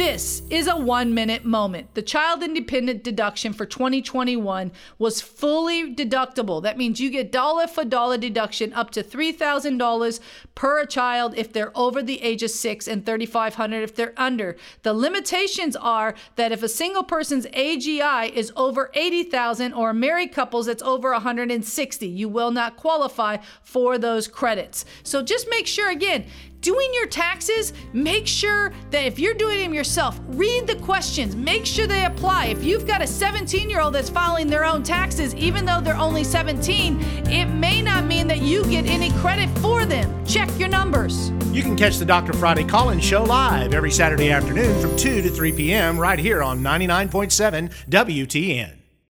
This is a one minute moment. The child independent deduction for 2021 was fully deductible. That means you get dollar for dollar deduction up to $3,000 per child if they're over the age of six and $3,500 if they're under. The limitations are that if a single person's AGI is over $80,000 or married couples it's over 160, you will not qualify for those credits. So just make sure again, doing your taxes, make sure that if you're doing them yourself, read the questions, make sure they apply. If you've got a 17 year old that's filing their own taxes, even though they're only 17, it may not mean that you get any credit for them. Check your numbers. You can catch the Dr. Friday call in show live every Saturday afternoon from 2 to 3 p.m. right here on 99.7 WTN.